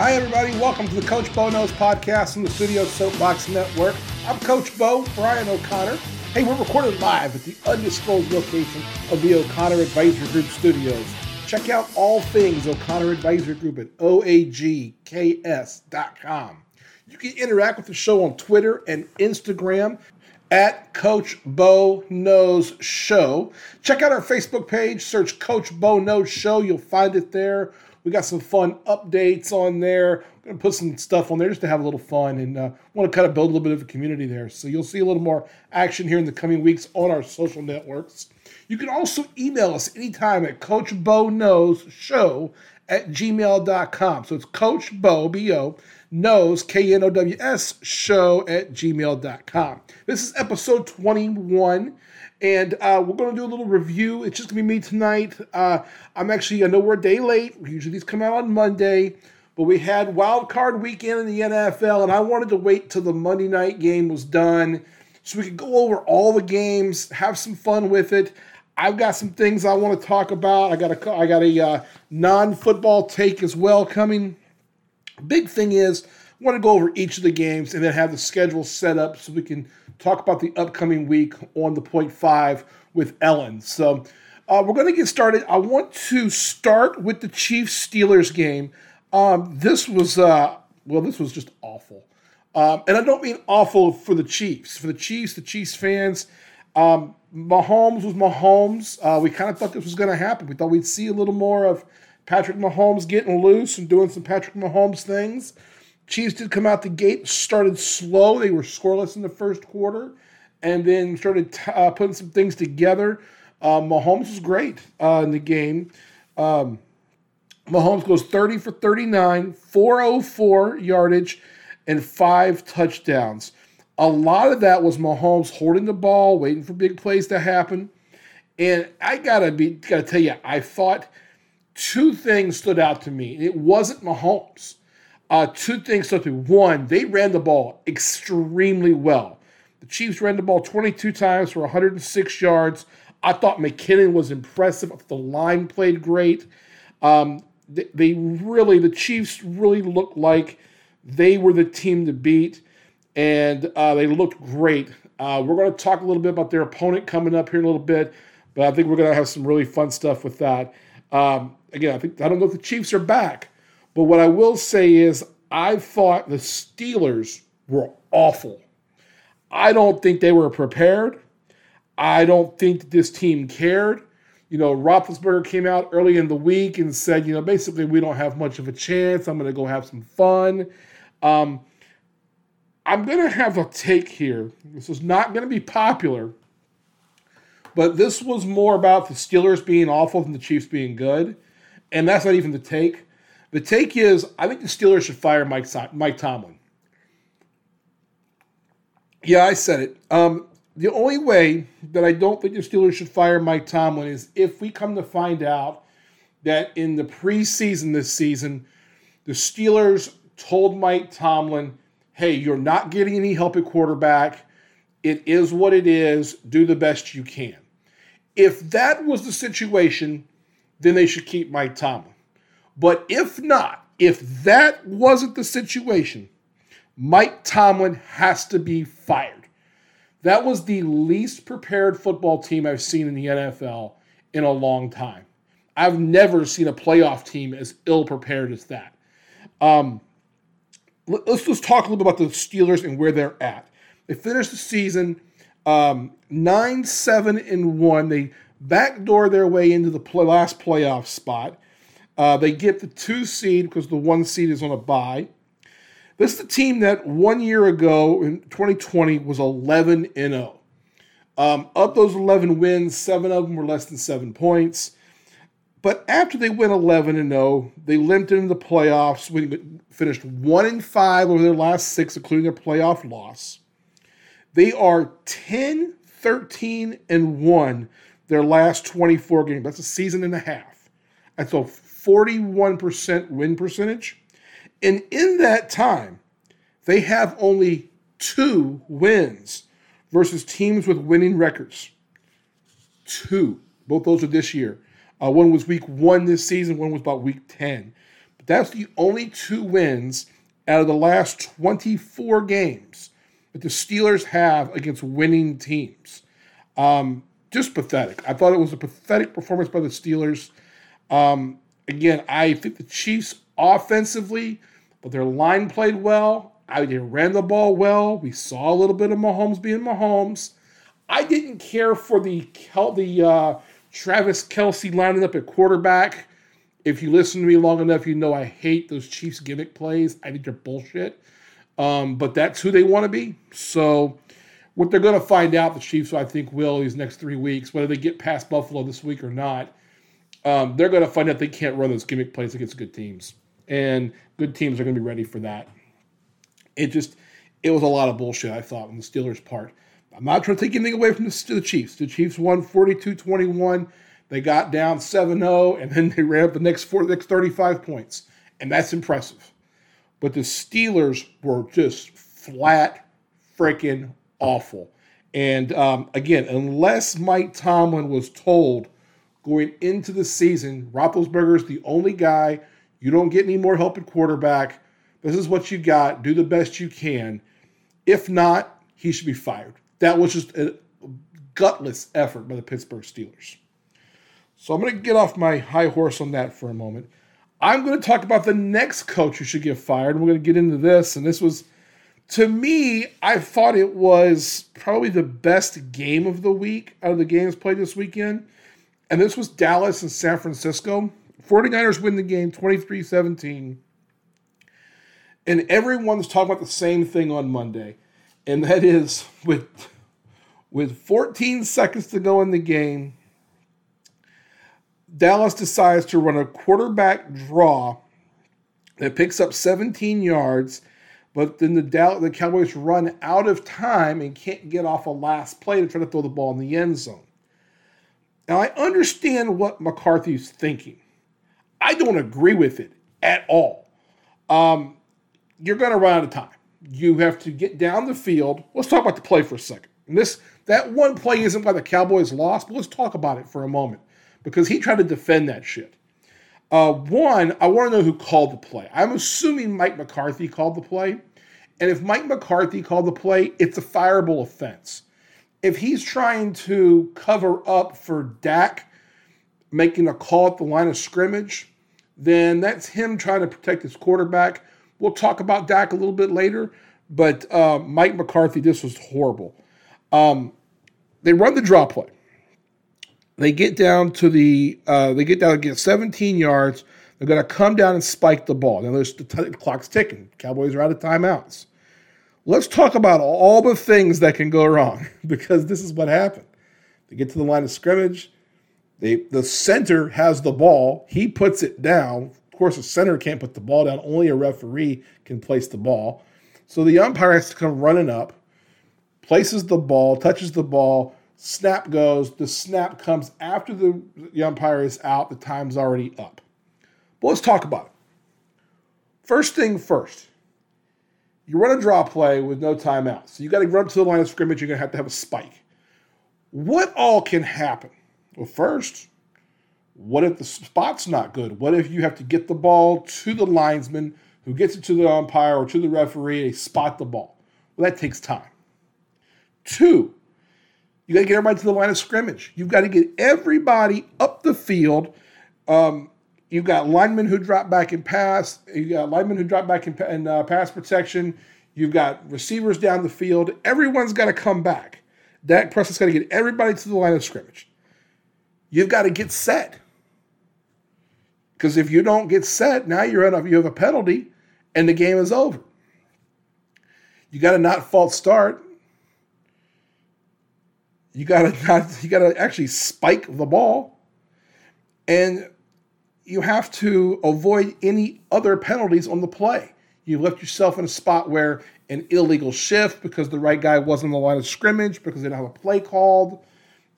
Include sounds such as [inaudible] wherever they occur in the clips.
Hi, everybody. Welcome to the Coach Bo Knows podcast from the Studio Soapbox Network. I'm Coach Bo, Brian O'Connor. Hey, we're recorded live at the undisclosed location of the O'Connor Advisory Group studios. Check out all things O'Connor Advisory Group at oagks.com. You can interact with the show on Twitter and Instagram at Coach Bo Knows Show. Check out our Facebook page, search Coach Bo Knows Show. You'll find it there. We got some fun updates on there. I'm gonna put some stuff on there just to have a little fun and uh, want to kind of build a little bit of a community there. So you'll see a little more action here in the coming weeks on our social networks. You can also email us anytime at Coach Bo Knows Show at gmail.com. So it's Coach Bo, B-O, knows, K-N-O-W-S, show at gmail.com. This is episode 21. And uh, we're going to do a little review. It's just going to be me tonight. Uh, I'm actually, I know we're a day late. Usually these come out on Monday. But we had wild card weekend in the NFL, and I wanted to wait till the Monday night game was done so we could go over all the games, have some fun with it. I've got some things I want to talk about. I got a, I got a uh, non-football take as well coming. Big thing is, I want to go over each of the games and then have the schedule set up so we can talk about the upcoming week on the point five with Ellen. So uh, we're going to get started. I want to start with the Chiefs Steelers game. Um, this was uh, well, this was just awful, um, and I don't mean awful for the Chiefs. For the Chiefs, the Chiefs fans, um, Mahomes was Mahomes. Uh, we kind of thought this was going to happen. We thought we'd see a little more of Patrick Mahomes getting loose and doing some Patrick Mahomes things. Chiefs did come out the gate, started slow. They were scoreless in the first quarter, and then started t- uh, putting some things together. Uh, Mahomes was great uh, in the game. Um, Mahomes goes 30 for 39, 404 yardage, and five touchdowns. A lot of that was Mahomes holding the ball, waiting for big plays to happen. And I gotta be gotta tell you, I thought two things stood out to me. It wasn't Mahomes. Uh, two things stood to. One, they ran the ball extremely well. The Chiefs ran the ball 22 times for 106 yards. I thought McKinnon was impressive. The line played great. Um, they, they really, the Chiefs really looked like they were the team to beat, and uh, they looked great. Uh, we're going to talk a little bit about their opponent coming up here in a little bit, but I think we're going to have some really fun stuff with that. Um, again, I think I don't know if the Chiefs are back, but what I will say is I thought the Steelers were awful. I don't think they were prepared. I don't think this team cared. You know, Roethlisberger came out early in the week and said, you know, basically we don't have much of a chance. I'm going to go have some fun. Um, I'm going to have a take here. This is not going to be popular, but this was more about the Steelers being awful than the Chiefs being good. And that's not even the take. The take is I think the Steelers should fire Mike, Mike Tomlin. Yeah, I said it. Um, the only way that I don't think the Steelers should fire Mike Tomlin is if we come to find out that in the preseason this season, the Steelers told Mike Tomlin, hey, you're not getting any help at quarterback. It is what it is. Do the best you can. If that was the situation, then they should keep Mike Tomlin. But if not, if that wasn't the situation, Mike Tomlin has to be fired. That was the least prepared football team I've seen in the NFL in a long time. I've never seen a playoff team as ill prepared as that. Um, let's just talk a little bit about the Steelers and where they're at. They finished the season um, nine, seven, and one. They backdoor their way into the play, last playoff spot. Uh, they get the two seed because the one seed is on a bye. This is the team that one year ago in 2020 was 11 and 0. Um, of those 11 wins, seven of them were less than seven points. But after they went 11 and 0, they limped into the playoffs. We finished one and five over their last six, including their playoff loss. They are 10, 13 and one their last 24 games. That's a season and a half. That's a 41% win percentage. And in that time, they have only two wins versus teams with winning records. Two. Both those are this year. Uh, one was week one this season, one was about week 10. But that's the only two wins out of the last 24 games that the Steelers have against winning teams. Um, just pathetic. I thought it was a pathetic performance by the Steelers. Um, again, I think the Chiefs offensively, but their line played well. I they ran the ball well. We saw a little bit of Mahomes being Mahomes. I didn't care for the the uh, Travis Kelce lining up at quarterback. If you listen to me long enough, you know I hate those Chiefs gimmick plays. I think they're bullshit. Um, but that's who they want to be. So what they're going to find out, the Chiefs, I think, will these next three weeks, whether they get past Buffalo this week or not, um, they're going to find out they can't run those gimmick plays against good teams. And good teams are going to be ready for that. It just, it was a lot of bullshit, I thought, on the Steelers' part. I'm not trying to take anything away from the, the Chiefs. The Chiefs won 42 21. They got down 7 0, and then they ran up the next, four, next 35 points. And that's impressive. But the Steelers were just flat freaking awful. And um, again, unless Mike Tomlin was told going into the season, Roethlisberger is the only guy, you don't get any more help at quarterback. This is what you got. Do the best you can. If not, he should be fired. That was just a gutless effort by the Pittsburgh Steelers. So I'm going to get off my high horse on that for a moment. I'm going to talk about the next coach who should get fired. We're going to get into this. And this was, to me, I thought it was probably the best game of the week out of the games played this weekend. And this was Dallas and San Francisco. 49ers win the game 23 17. And everyone's talking about the same thing on Monday. And that is with, with 14 seconds to go in the game, Dallas decides to run a quarterback draw that picks up 17 yards, but then the Dallas, the Cowboys run out of time and can't get off a last play to try to throw the ball in the end zone. Now I understand what McCarthy's thinking. I don't agree with it at all. Um, you're going to run out of time. You have to get down the field. Let's talk about the play for a second. And this that one play isn't why the Cowboys lost, but let's talk about it for a moment because he tried to defend that shit. Uh, one, I want to know who called the play. I'm assuming Mike McCarthy called the play. And if Mike McCarthy called the play, it's a fireable offense. If he's trying to cover up for Dak making a call at the line of scrimmage, then that's him trying to protect his quarterback. We'll talk about Dak a little bit later, but uh, Mike McCarthy, this was horrible. Um, they run the draw play. They get down to the uh, they get down to get 17 yards. They're going to come down and spike the ball. Now there's the, t- the clock's ticking. Cowboys are out of timeouts. Let's talk about all the things that can go wrong [laughs] because this is what happened. They get to the line of scrimmage. They the center has the ball. He puts it down. Of course, a center can't put the ball down. Only a referee can place the ball. So the umpire has to come running up, places the ball, touches the ball, Snap goes. The snap comes after the, the umpire is out. The time's already up. But let's talk about it. First thing first, you run a draw play with no timeout. So you got to run to the line of scrimmage. You're going to have to have a spike. What all can happen? Well, first, what if the spot's not good? What if you have to get the ball to the linesman who gets it to the umpire or to the referee? They spot the ball. Well, that takes time. Two, you got to get everybody to the line of scrimmage. You've got to get everybody up the field. Um, you've got linemen who drop back and pass. You got linemen who drop back in, in uh, pass protection. You've got receivers down the field. Everyone's got to come back. Dak Prescott's got to get everybody to the line of scrimmage. You've got to get set. Because if you don't get set, now you're at a, you have a penalty, and the game is over. You got to not false start you gotta [laughs] not, you gotta actually spike the ball, and you have to avoid any other penalties on the play. You left yourself in a spot where an illegal shift because the right guy wasn't in the line of scrimmage because they don't have a play called.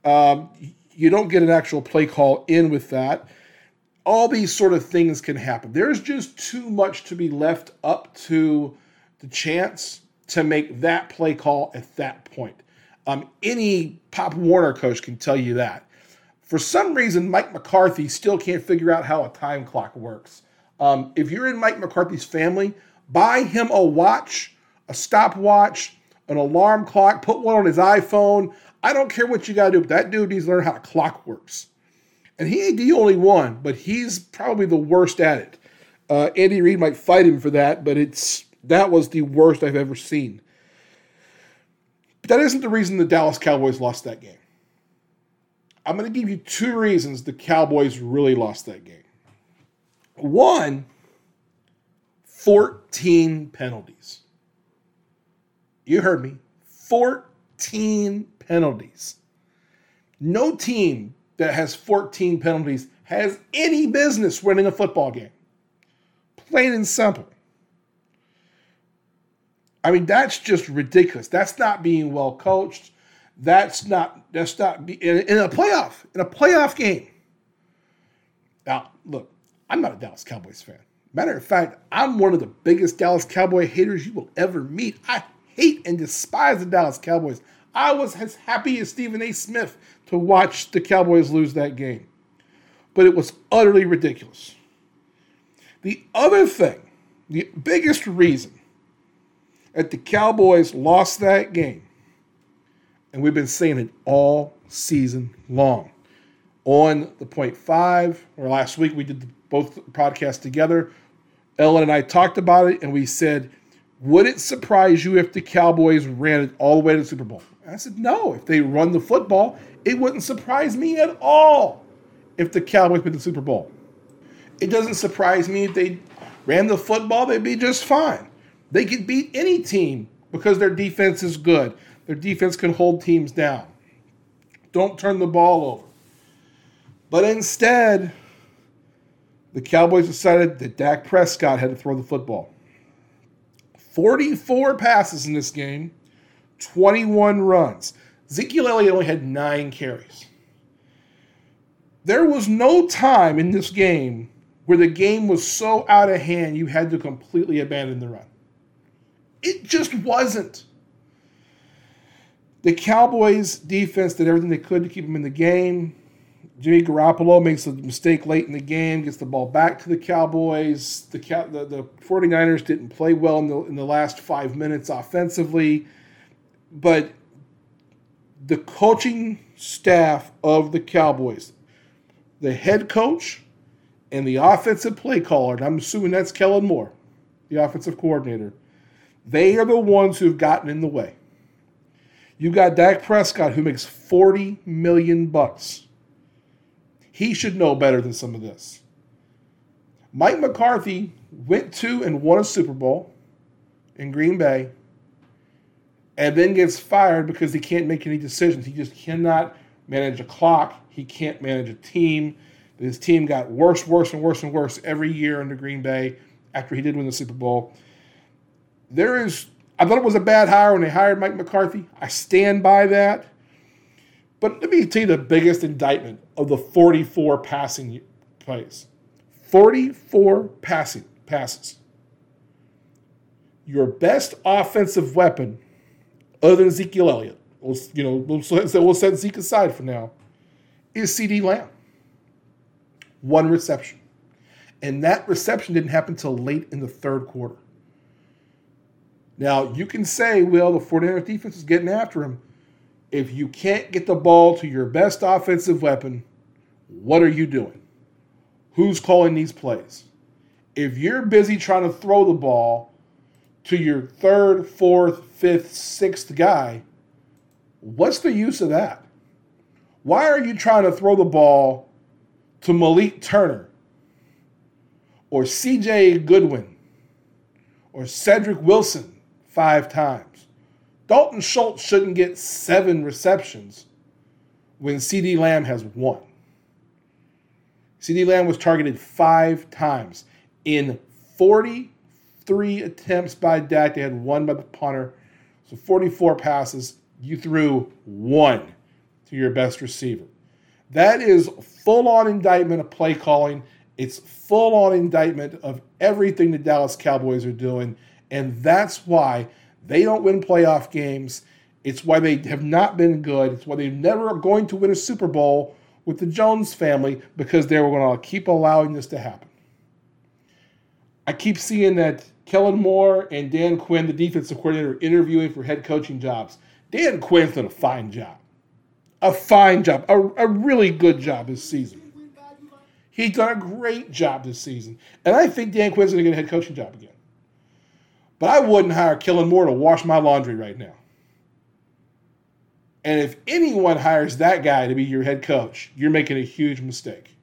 Um, you don't get an actual play call in with that. All these sort of things can happen. There's just too much to be left up to the chance to make that play call at that point. Um, any Pop Warner coach can tell you that. For some reason, Mike McCarthy still can't figure out how a time clock works. Um, if you're in Mike McCarthy's family, buy him a watch, a stopwatch, an alarm clock, put one on his iPhone. I don't care what you got to do, but that dude needs to learn how a clock works. And he ain't the only one, but he's probably the worst at it. Uh, Andy Reid might fight him for that, but it's that was the worst I've ever seen. But that isn't the reason the Dallas Cowboys lost that game. I'm going to give you two reasons the Cowboys really lost that game. One, 14 penalties. You heard me. 14 penalties. No team that has 14 penalties has any business winning a football game. Plain and simple. I mean, that's just ridiculous. That's not being well coached. That's not that's not in, in a playoff in a playoff game. Now, look, I'm not a Dallas Cowboys fan. Matter of fact, I'm one of the biggest Dallas Cowboy haters you will ever meet. I hate and despise the Dallas Cowboys. I was as happy as Stephen A. Smith to watch the Cowboys lose that game. But it was utterly ridiculous. The other thing, the biggest reason that the Cowboys lost that game, and we've been saying it all season long. On the point five, or last week we did both podcasts together. Ellen and I talked about it, and we said, Would it surprise you if the Cowboys ran it all the way to the Super Bowl? I said, No. If they run the football, it wouldn't surprise me at all if the Cowboys win the Super Bowl. It doesn't surprise me if they ran the football, they'd be just fine. They could beat any team because their defense is good. Their defense can hold teams down. Don't turn the ball over. But instead, the Cowboys decided that Dak Prescott had to throw the football. 44 passes in this game, 21 runs. Ezekiel Elliott only had nine carries. There was no time in this game where the game was so out of hand you had to completely abandon the run. It just wasn't. The Cowboys defense did everything they could to keep them in the game. Jimmy Garoppolo makes a mistake late in the game, gets the ball back to the Cowboys. The, the, the 49ers didn't play well in the, in the last five minutes offensively, but the coaching staff of the Cowboys, the head coach and the offensive play caller, and I'm assuming that's Kellen Moore, the offensive coordinator, they are the ones who've gotten in the way. You got Dak Prescott who makes 40 million bucks. He should know better than some of this. Mike McCarthy went to and won a Super Bowl in Green Bay and then gets fired because he can't make any decisions. He just cannot manage a clock. He can't manage a team. His team got worse, worse, and worse and worse every year under Green Bay after he did win the Super Bowl there is, I thought it was a bad hire when they hired Mike McCarthy. I stand by that. But let me tell you the biggest indictment of the 44 passing plays 44 passing passes. Your best offensive weapon, other than Ezekiel Elliott, we'll, you know, we'll, we'll set Zeke aside for now, is CeeDee Lamb. One reception. And that reception didn't happen until late in the third quarter. Now, you can say, well, the 49ers defense is getting after him. If you can't get the ball to your best offensive weapon, what are you doing? Who's calling these plays? If you're busy trying to throw the ball to your third, fourth, fifth, sixth guy, what's the use of that? Why are you trying to throw the ball to Malik Turner or CJ Goodwin or Cedric Wilson five times. Dalton Schultz shouldn't get seven receptions when CeeDee Lamb has one. CeeDee Lamb was targeted five times. In 43 attempts by Dak, they had one by the punter. So 44 passes, you threw one to your best receiver. That is full on indictment of play calling. It's full on indictment of everything the Dallas Cowboys are doing. And that's why they don't win playoff games. It's why they have not been good. It's why they're never going to win a Super Bowl with the Jones family because they were going to keep allowing this to happen. I keep seeing that Kellen Moore and Dan Quinn, the defensive coordinator, interviewing for head coaching jobs. Dan Quinn's done a fine job. A fine job. A, a really good job this season. He's done a great job this season. And I think Dan Quinn's going to get a head coaching job again. But I wouldn't hire Kellen Moore to wash my laundry right now. And if anyone hires that guy to be your head coach, you're making a huge mistake.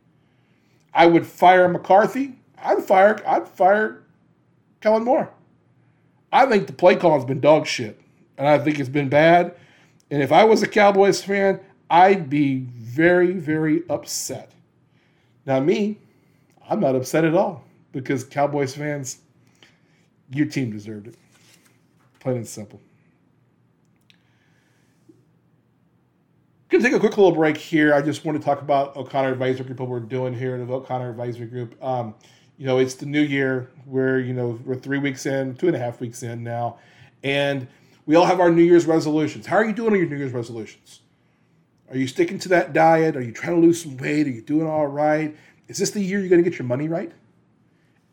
I would fire McCarthy. I'd fire I'd fire Kellen Moore. I think the play call has been dog shit. And I think it's been bad. And if I was a Cowboys fan, I'd be very, very upset. Now, me, I'm not upset at all because Cowboys fans, your team deserved it. Plain and simple. Gonna take a quick little break here. I just want to talk about O'Connor Advisory Group, what we're doing here at the O'Connor Advisory Group. Um, you know, it's the new year. We're, you know, we're three weeks in, two and a half weeks in now. And we all have our New Year's resolutions. How are you doing on your New Year's resolutions? Are you sticking to that diet? Are you trying to lose some weight? Are you doing all right? Is this the year you're going to get your money right?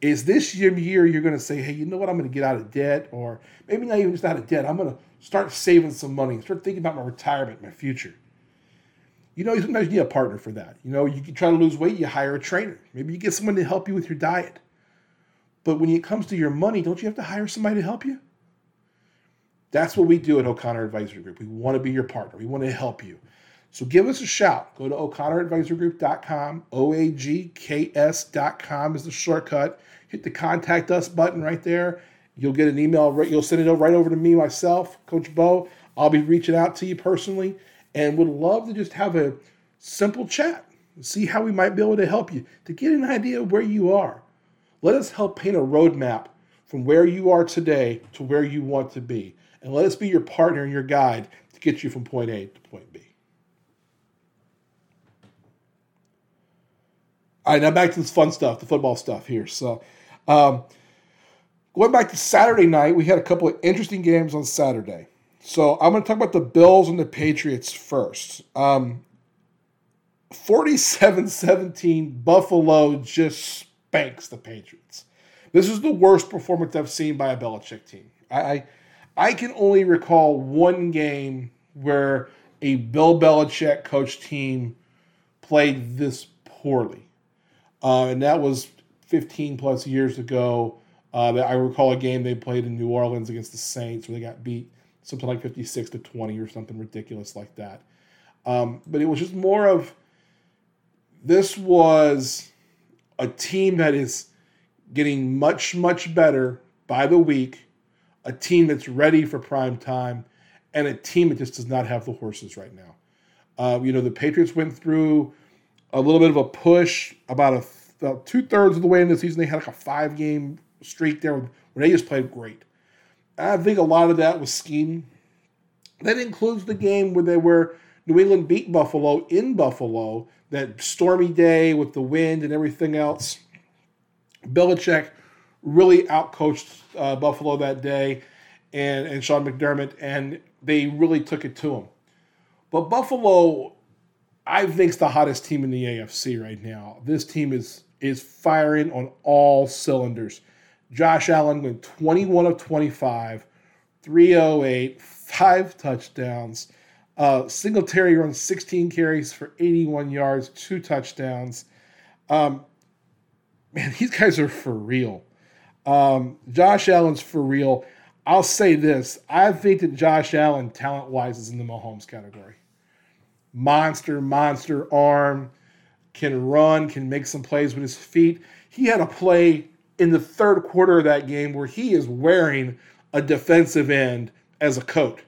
Is this your year you're going to say, hey, you know what? I'm going to get out of debt, or maybe not even just out of debt. I'm going to start saving some money, start thinking about my retirement, my future. You know, you sometimes you need a partner for that. You know, you can try to lose weight, you hire a trainer. Maybe you get someone to help you with your diet. But when it comes to your money, don't you have to hire somebody to help you? That's what we do at O'Connor Advisory Group. We want to be your partner. We want to help you. So give us a shout. Go to o'connoradvisorygroup.com. O-A-G-K-S.com is the shortcut. Hit the contact us button right there. You'll get an email. Right, You'll send it right over to me myself, Coach Bo. I'll be reaching out to you personally and would love to just have a simple chat see how we might be able to help you to get an idea of where you are. Let us help paint a roadmap from where you are today to where you want to be. And let us be your partner and your guide to get you from point A to point B. All right, now back to this fun stuff, the football stuff here. So, um, going back to Saturday night, we had a couple of interesting games on Saturday. So I'm going to talk about the Bills and the Patriots first. Um, 47-17, Buffalo just spanks the Patriots. This is the worst performance I've seen by a Belichick team. I, I, I can only recall one game where a Bill Belichick coach team played this poorly, uh, and that was 15 plus years ago. Uh, I recall a game they played in New Orleans against the Saints where they got beat something like 56 to 20 or something ridiculous like that. Um, but it was just more of this was a team that is getting much, much better by the week, a team that's ready for prime time, and a team that just does not have the horses right now. Uh, you know, the Patriots went through a little bit of a push about a about two thirds of the way in the season. They had like a five game streak there where they just played great. I think a lot of that was scheme. That includes the game where they were New England beat Buffalo in Buffalo, that stormy day with the wind and everything else. Belichick really outcoached uh, Buffalo that day and, and Sean McDermott, and they really took it to him. But Buffalo, I think, is the hottest team in the AFC right now. This team is is firing on all cylinders. Josh Allen went 21 of 25, 308, five touchdowns. Uh, Singletary runs 16 carries for 81 yards, two touchdowns. Um, man, these guys are for real. Um, Josh Allen's for real. I'll say this I think that Josh Allen, talent wise, is in the Mahomes category. Monster, monster arm, can run, can make some plays with his feet. He had a play in the third quarter of that game where he is wearing a defensive end as a coat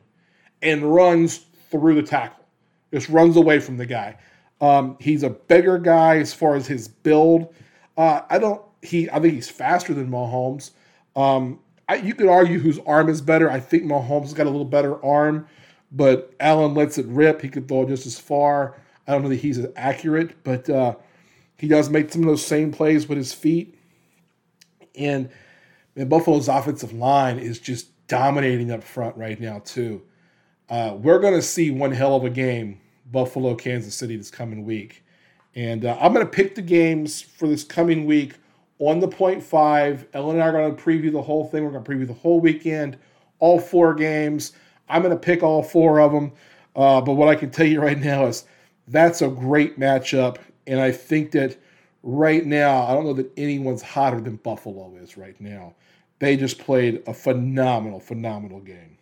and runs through the tackle, just runs away from the guy. Um, he's a bigger guy as far as his build. Uh, I don't. He. I think he's faster than Mahomes. Um, I, you could argue whose arm is better. I think Mahomes got a little better arm, but Allen lets it rip. He could throw just as far. I don't know that he's as accurate, but uh, he does make some of those same plays with his feet. And man, Buffalo's offensive line is just dominating up front right now, too. Uh, we're going to see one hell of a game, Buffalo, Kansas City, this coming week. And uh, I'm going to pick the games for this coming week on the point five. Ellen and I are going to preview the whole thing. We're going to preview the whole weekend, all four games. I'm going to pick all four of them. Uh, but what I can tell you right now is that's a great matchup. And I think that right now, I don't know that anyone's hotter than Buffalo is right now. They just played a phenomenal, phenomenal game.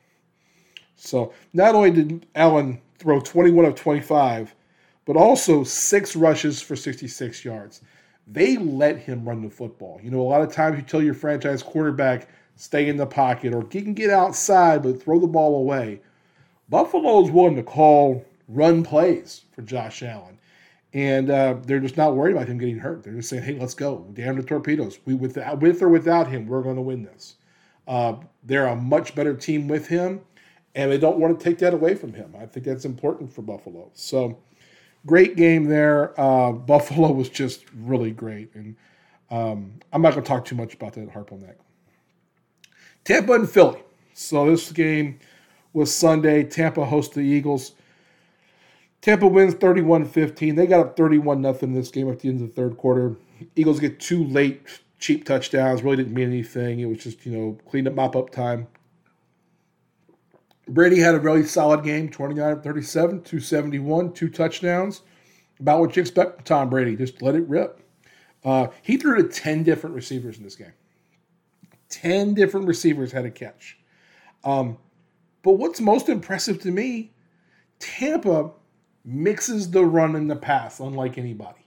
So not only did Allen throw 21 of 25, but also six rushes for 66 yards. They let him run the football. You know, a lot of times you tell your franchise quarterback, stay in the pocket or he can get outside but throw the ball away. Buffalo's willing to call run plays for Josh Allen. And uh, they're just not worried about him getting hurt. They're just saying, hey, let's go. Damn the torpedoes. We with, with or without him, we're going to win this. Uh, they're a much better team with him, and they don't want to take that away from him. I think that's important for Buffalo. So, great game there. Uh, [laughs] Buffalo was just really great. And um, I'm not going to talk too much about that, harp on that. Tampa and Philly. So, this game was Sunday. Tampa hosts the Eagles. Tampa wins 31-15. They got up 31 nothing in this game at the end of the third quarter. Eagles get two late cheap touchdowns. Really didn't mean anything. It was just, you know, clean up mop up time. Brady had a really solid game, 29 37, 271, two touchdowns. About what you expect from Tom Brady. Just let it rip. Uh, he threw to 10 different receivers in this game. 10 different receivers had a catch. Um, but what's most impressive to me, Tampa mixes the run and the pass unlike anybody.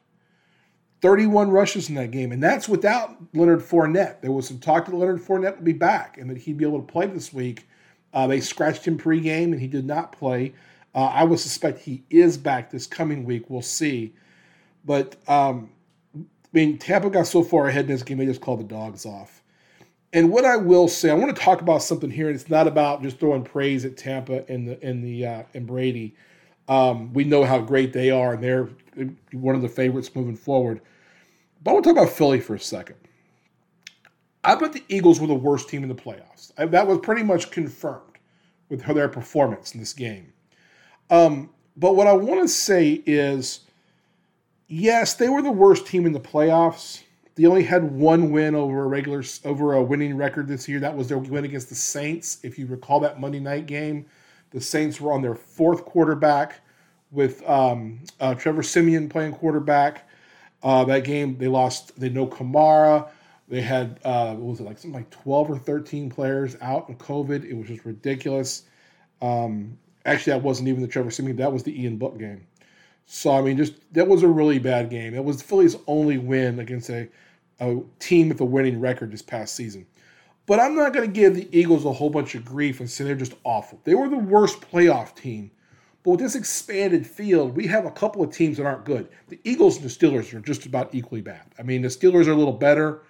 31 rushes in that game, and that's without Leonard Fournette. There was some talk that Leonard Fournette would be back and that he'd be able to play this week. Uh, they scratched him pregame, and he did not play. Uh, I would suspect he is back this coming week. We'll see. But um, I mean, Tampa got so far ahead in this game, they just called the dogs off. And what I will say, I want to talk about something here, and it's not about just throwing praise at Tampa and the and the uh, and Brady. Um, we know how great they are, and they're one of the favorites moving forward. But I want to talk about Philly for a second. I bet the Eagles were the worst team in the playoffs. I, that was pretty much confirmed with their performance in this game. Um, but what I want to say is, yes, they were the worst team in the playoffs. They only had one win over a regular over a winning record this year. That was their win against the Saints. If you recall that Monday night game, the Saints were on their fourth quarterback with um, uh, Trevor Siemian playing quarterback. Uh, that game they lost. They no Kamara. They had uh, what was it like something like twelve or thirteen players out in COVID. It was just ridiculous. Um, actually, that wasn't even the Trevor Siemian. That was the Ian Book game. So I mean, just that was a really bad game. It was Philly's only win against a, a team with a winning record this past season. But I'm not going to give the Eagles a whole bunch of grief and say they're just awful. They were the worst playoff team. But with this expanded field, we have a couple of teams that aren't good. The Eagles and the Steelers are just about equally bad. I mean, the Steelers are a little better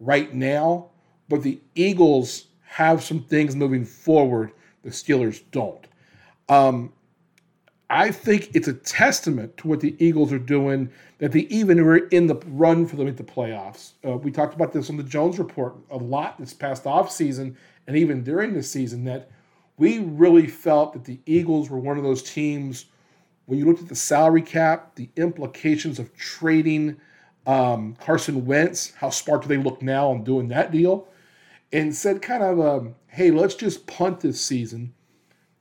right now, but the Eagles have some things moving forward the Steelers don't. Um, I think it's a testament to what the Eagles are doing that they even were in the run for them at the playoffs. Uh, we talked about this on the Jones report a lot this past offseason and even during the season that we really felt that the Eagles were one of those teams when you looked at the salary cap, the implications of trading um, Carson Wentz, how smart do they look now on doing that deal, and said kind of, um, hey, let's just punt this season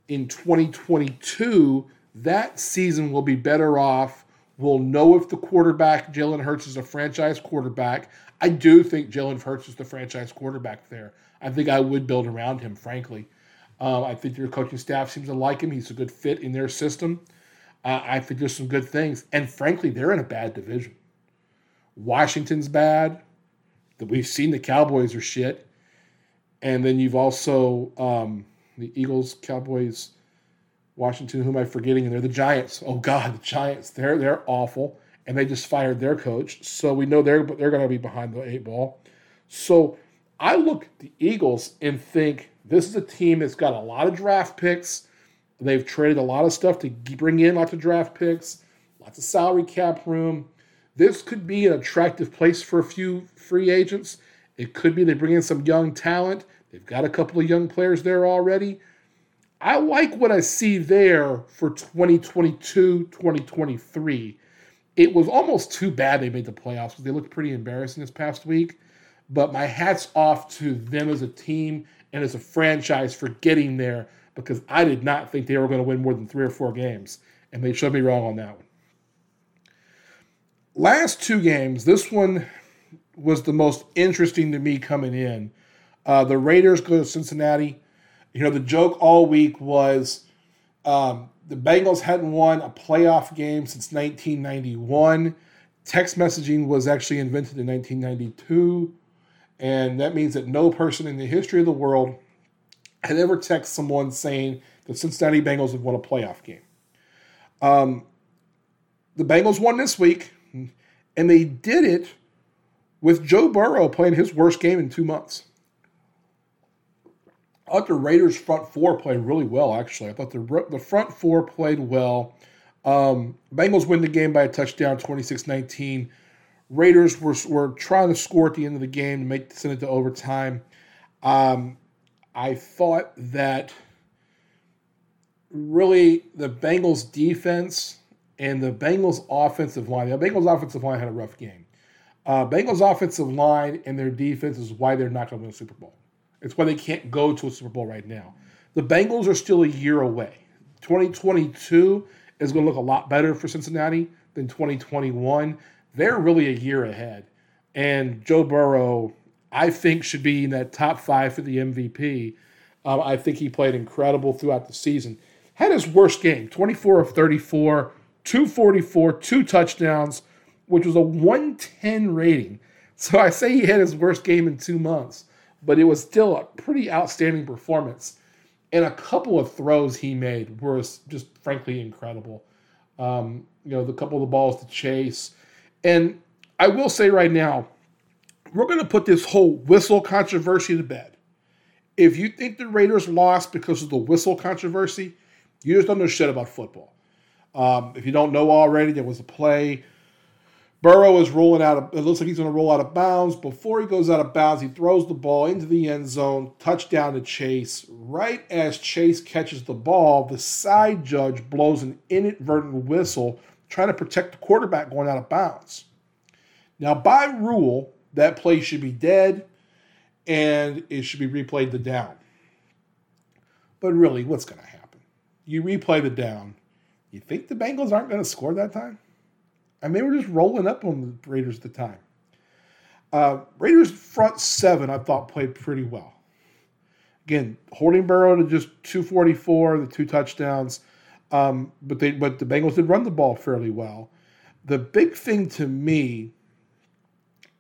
in 2022 that season will be better off. We'll know if the quarterback, Jalen Hurts, is a franchise quarterback. I do think Jalen Hurts is the franchise quarterback there. I think I would build around him, frankly. Uh, I think their coaching staff seems to like him. He's a good fit in their system. Uh, I think there's some good things. And frankly, they're in a bad division. Washington's bad. We've seen the Cowboys are shit. And then you've also um, the Eagles, Cowboys, Washington, who am I forgetting? And they're the Giants. Oh God, the Giants. They're they're awful, and they just fired their coach. So we know they're they're going to be behind the eight ball. So I look at the Eagles and think this is a team that's got a lot of draft picks. They've traded a lot of stuff to bring in lots of draft picks, lots of salary cap room. This could be an attractive place for a few free agents. It could be they bring in some young talent. They've got a couple of young players there already. I like what I see there for 2022, 2023. It was almost too bad they made the playoffs because they looked pretty embarrassing this past week. But my hat's off to them as a team and as a franchise for getting there because I did not think they were going to win more than three or four games. And they showed me wrong on that one. Last two games, this one was the most interesting to me coming in. Uh, the Raiders go to Cincinnati. You know, the joke all week was um, the Bengals hadn't won a playoff game since 1991. Text messaging was actually invented in 1992. And that means that no person in the history of the world had ever texted someone saying the Cincinnati Bengals have won a playoff game. Um, the Bengals won this week, and they did it with Joe Burrow playing his worst game in two months. I thought the Raiders' front four played really well, actually. I thought the, the front four played well. Um, Bengals win the game by a touchdown, 26 19. Raiders were, were trying to score at the end of the game to make send it to overtime. Um, I thought that really the Bengals defense and the Bengals offensive line, the Bengals offensive line had a rough game. Uh, Bengals offensive line and their defense is why they're not going to win a Super Bowl. It's why they can't go to a Super Bowl right now. The Bengals are still a year away. 2022 is going to look a lot better for Cincinnati than 2021. They're really a year ahead. And Joe Burrow, I think, should be in that top five for the MVP. Um, I think he played incredible throughout the season. Had his worst game 24 of 34, 244, two touchdowns, which was a 110 rating. So I say he had his worst game in two months but it was still a pretty outstanding performance. And a couple of throws he made were just frankly incredible. Um, you know, the couple of the balls to Chase. And I will say right now, we're going to put this whole whistle controversy to bed. If you think the Raiders lost because of the whistle controversy, you just don't know shit about football. Um, if you don't know already, there was a play Burrow is rolling out of, it looks like he's going to roll out of bounds. Before he goes out of bounds, he throws the ball into the end zone, touchdown to Chase. Right as Chase catches the ball, the side judge blows an inadvertent whistle trying to protect the quarterback going out of bounds. Now, by rule, that play should be dead and it should be replayed the down. But really, what's going to happen? You replay the down. You think the Bengals aren't going to score that time? And they were just rolling up on the Raiders at the time. Uh, Raiders front seven, I thought, played pretty well. Again, holding Burrow to just 244, the two touchdowns, um, but they but the Bengals did run the ball fairly well. The big thing to me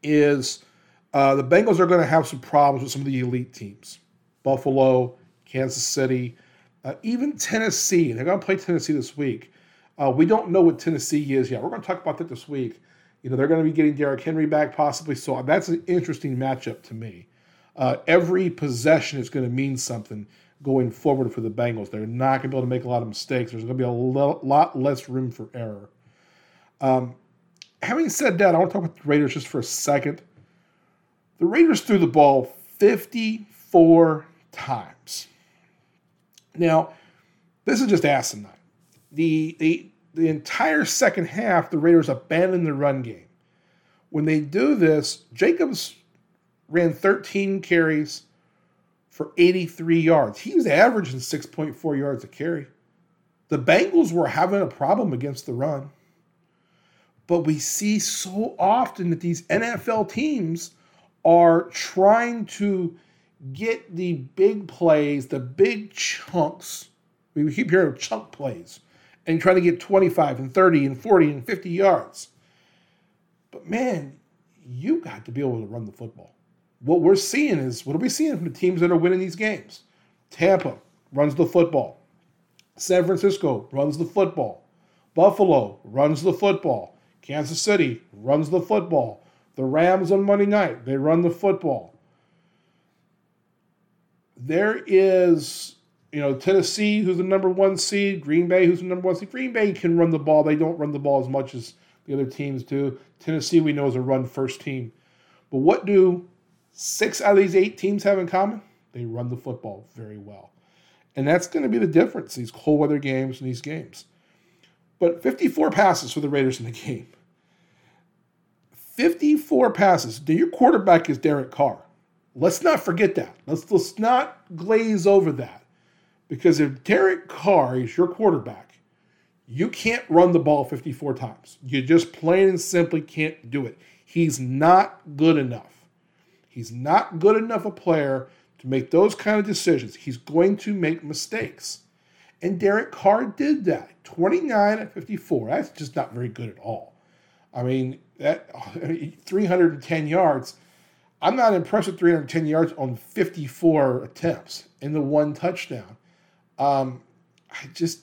is uh, the Bengals are going to have some problems with some of the elite teams, Buffalo, Kansas City, uh, even Tennessee. They're going to play Tennessee this week. Uh, we don't know what Tennessee is yet. We're going to talk about that this week. You know, they're going to be getting Derrick Henry back possibly, so that's an interesting matchup to me. Uh, every possession is going to mean something going forward for the Bengals. They're not going to be able to make a lot of mistakes. There's going to be a lo- lot less room for error. Um, having said that, I want to talk about the Raiders just for a second. The Raiders threw the ball 54 times. Now, this is just asinine the, the, the entire second half, the Raiders abandoned the run game. When they do this, Jacobs ran 13 carries for 83 yards. He was averaging 6.4 yards a carry. The Bengals were having a problem against the run. But we see so often that these NFL teams are trying to get the big plays, the big chunks. We keep hearing chunk plays and trying to get 25 and 30 and 40 and 50 yards. But man, you got to be able to run the football. What we're seeing is what are we seeing from the teams that are winning these games? Tampa runs the football. San Francisco runs the football. Buffalo runs the football. Kansas City runs the football. The Rams on Monday night, they run the football. There is you know, Tennessee, who's the number one seed, Green Bay, who's the number one seed. Green Bay can run the ball. They don't run the ball as much as the other teams do. Tennessee, we know, is a run first team. But what do six out of these eight teams have in common? They run the football very well. And that's going to be the difference, these cold weather games and these games. But 54 passes for the Raiders in the game. 54 passes. Your quarterback is Derek Carr. Let's not forget that. Let's, let's not glaze over that. Because if Derek Carr is your quarterback, you can't run the ball 54 times. You just plain and simply can't do it. He's not good enough. He's not good enough a player to make those kind of decisions. He's going to make mistakes. And Derek Carr did that. 29 at 54. That's just not very good at all. I mean, that [laughs] 310 yards. I'm not impressed with 310 yards on 54 attempts in the one touchdown. Um, I just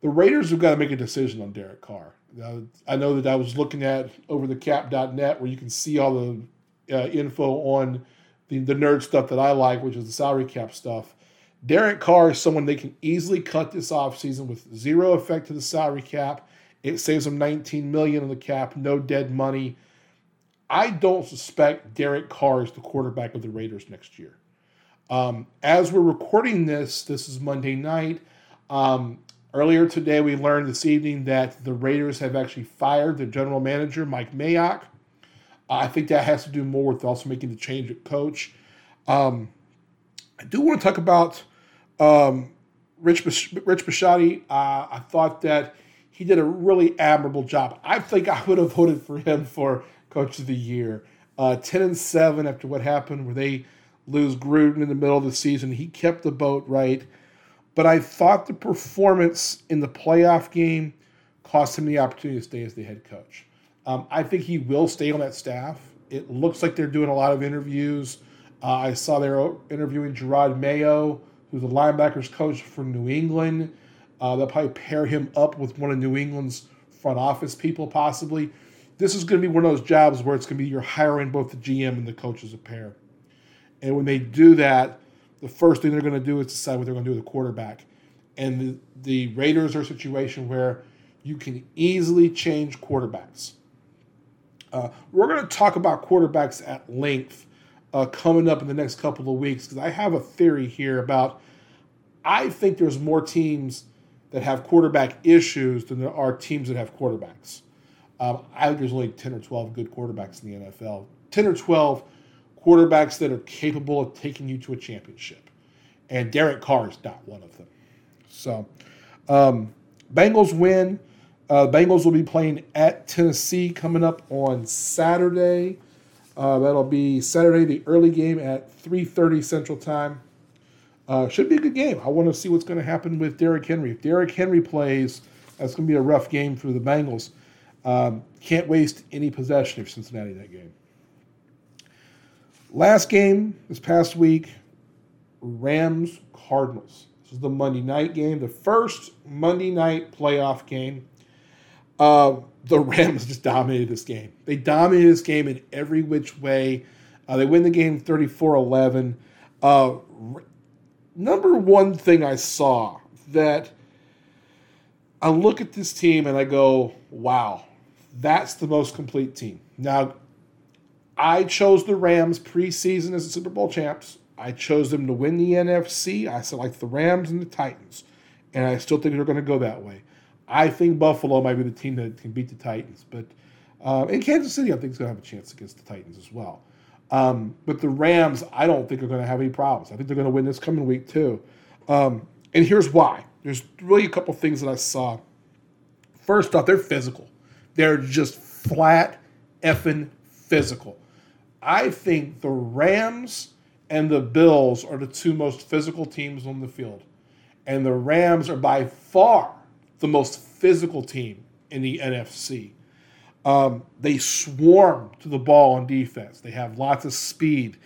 the Raiders have got to make a decision on Derek Carr. Uh, I know that I was looking at overthecap.net where you can see all the uh, info on the, the nerd stuff that I like, which is the salary cap stuff. Derek Carr is someone they can easily cut this offseason with zero effect to the salary cap. It saves them 19 million on the cap, no dead money. I don't suspect Derek Carr is the quarterback of the Raiders next year. Um, as we're recording this, this is Monday night. Um, earlier today, we learned this evening that the Raiders have actually fired their general manager, Mike Mayock. I think that has to do more with also making the change at coach. Um, I do want to talk about um, Rich Rich Bisaccia. Uh, I thought that he did a really admirable job. I think I would have voted for him for Coach of the Year. Uh, Ten and seven after what happened, where they lose Gruden in the middle of the season. He kept the boat right, but I thought the performance in the playoff game cost him the opportunity to stay as the head coach. Um, I think he will stay on that staff. It looks like they're doing a lot of interviews. Uh, I saw they're interviewing Jerod Mayo, who's the linebackers coach for New England. Uh, they'll probably pair him up with one of New England's front office people, possibly. This is going to be one of those jobs where it's going to be you're hiring both the GM and the coach as a pair. And when they do that, the first thing they're going to do is decide what they're going to do with the quarterback. And the, the Raiders are a situation where you can easily change quarterbacks. Uh, we're going to talk about quarterbacks at length uh, coming up in the next couple of weeks because I have a theory here about. I think there's more teams that have quarterback issues than there are teams that have quarterbacks. Um, I think there's only 10 or 12 good quarterbacks in the NFL. 10 or 12 quarterbacks that are capable of taking you to a championship. And Derek Carr is not one of them. So, um, Bengals win. Uh, Bengals will be playing at Tennessee coming up on Saturday. Uh, that'll be Saturday, the early game at 3:30 Central Time. Uh, should be a good game. I want to see what's going to happen with Derrick Henry. If Derrick Henry plays, that's going to be a rough game for the Bengals. Um, can't waste any possession of Cincinnati that game. Last game this past week, Rams Cardinals. This is the Monday night game, the first Monday night playoff game. Uh, the [laughs] Rams just dominated this game. They dominated this game in every which way. Uh, they win the game 34 11. Uh, number one thing I saw that I look at this team and I go, wow, that's the most complete team. Now, I chose the Rams preseason as the Super Bowl champs. I chose them to win the NFC. I select the Rams and the Titans. And I still think they're going to go that way. I think Buffalo might be the team that can beat the Titans, but um, in Kansas City, I think is going to have a chance against the Titans as well. Um, but the Rams, I don't think are going to have any problems. I think they're going to win this coming week too. Um, and here's why. There's really a couple things that I saw. First off, they're physical. They're just flat effing physical. I think the Rams and the Bills are the two most physical teams on the field. And the Rams are by far the most physical team in the NFC. Um, they swarm to the ball on defense. They have lots of speed.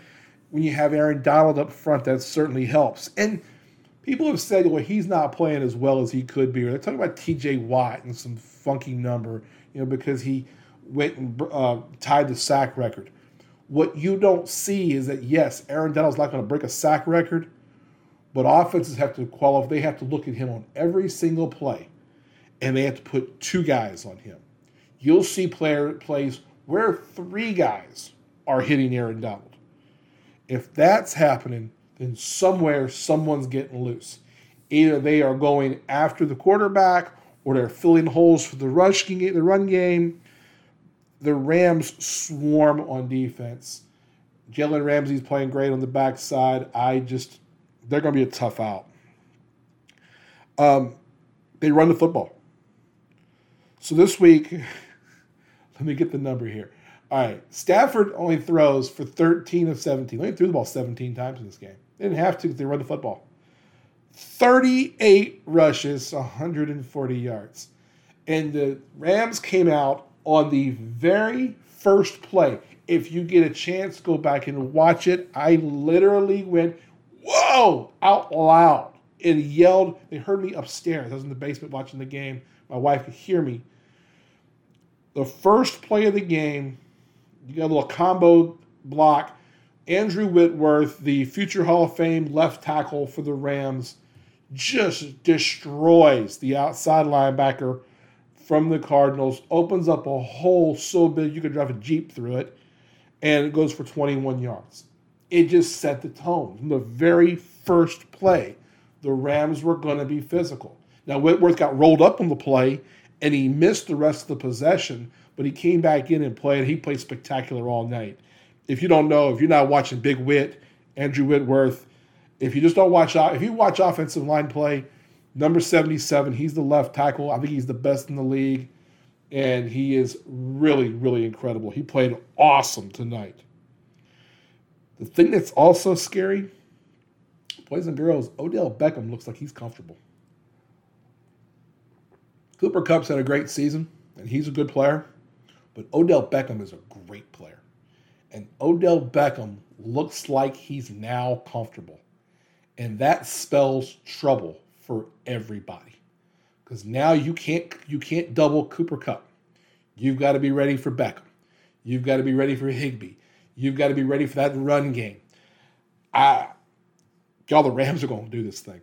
When you have Aaron Donald up front, that certainly helps. And people have said, well, he's not playing as well as he could be. Or they're talking about T.J. Watt and some funky number, you know, because he went and uh, tied the sack record. What you don't see is that yes, Aaron Donald's not going to break a sack record, but offenses have to qualify. They have to look at him on every single play and they have to put two guys on him. You'll see player plays where three guys are hitting Aaron Donald. If that's happening, then somewhere someone's getting loose. Either they are going after the quarterback or they're filling holes for the rush the run game. The Rams swarm on defense. Jalen Ramsey's playing great on the backside. I just, they're going to be a tough out. Um, they run the football. So this week, [laughs] let me get the number here. All right, Stafford only throws for 13 of 17. They threw the ball 17 times in this game. They didn't have to because they run the football. 38 rushes, 140 yards. And the Rams came out on the very first play. If you get a chance, go back and watch it. I literally went, whoa, out loud and yelled. They heard me upstairs. I was in the basement watching the game. My wife could hear me. The first play of the game, you got a little combo block. Andrew Whitworth, the future Hall of Fame left tackle for the Rams, just destroys the outside linebacker from the Cardinals, opens up a hole so big you could drive a Jeep through it, and it goes for 21 yards. It just set the tone. From the very first play, the Rams were going to be physical. Now, Whitworth got rolled up on the play, and he missed the rest of the possession, but he came back in and played. He played spectacular all night. If you don't know, if you're not watching Big Wit, Andrew Whitworth, if you just don't watch if you watch offensive line play, number 77, he's the left tackle. I think he's the best in the league. And he is really, really incredible. He played awesome tonight. The thing that's also scary, boys and girls, Odell Beckham looks like he's comfortable. Cooper Kupp's had a great season, and he's a good player. But Odell Beckham is a great player. And Odell Beckham looks like he's now comfortable. And that spells trouble for everybody. Because now you can't you can't double Cooper Kupp. You've got to be ready for Beckham. You've got to be ready for Higbee. You've got to be ready for that run game. I y'all the Rams are going to do this thing.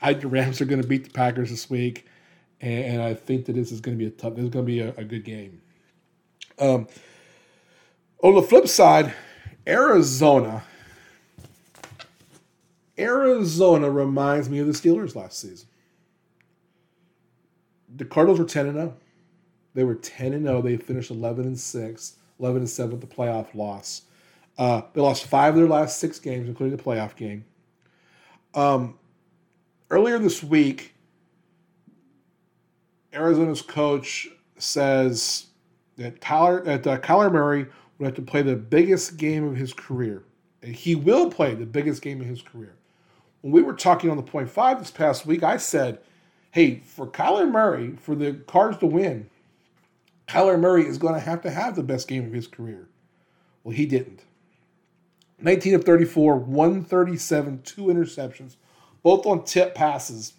I the Rams are going to beat the Packers this week, and, and, I think that this is going to be a tough. This is going to be a, a good game. Um, on the flip side, Arizona. Arizona reminds me of the Steelers last season. The Cardinals were 10 and 0. They were 10 and 0. They finished 11 and 6, 11 and 7 with the playoff loss. Uh, they lost five of their last six games, including the playoff game. Um, earlier this week, Arizona's coach says that Tyler that uh, Kyler Murray would have to play the biggest game of his career. And he will play the biggest game of his career. When we were talking on the point five this past week, I said, hey, for Kyler Murray, for the Cards to win, Kyler Murray is going to have to have the best game of his career. Well, he didn't. 19 of 34, 137, two interceptions, both on tip passes.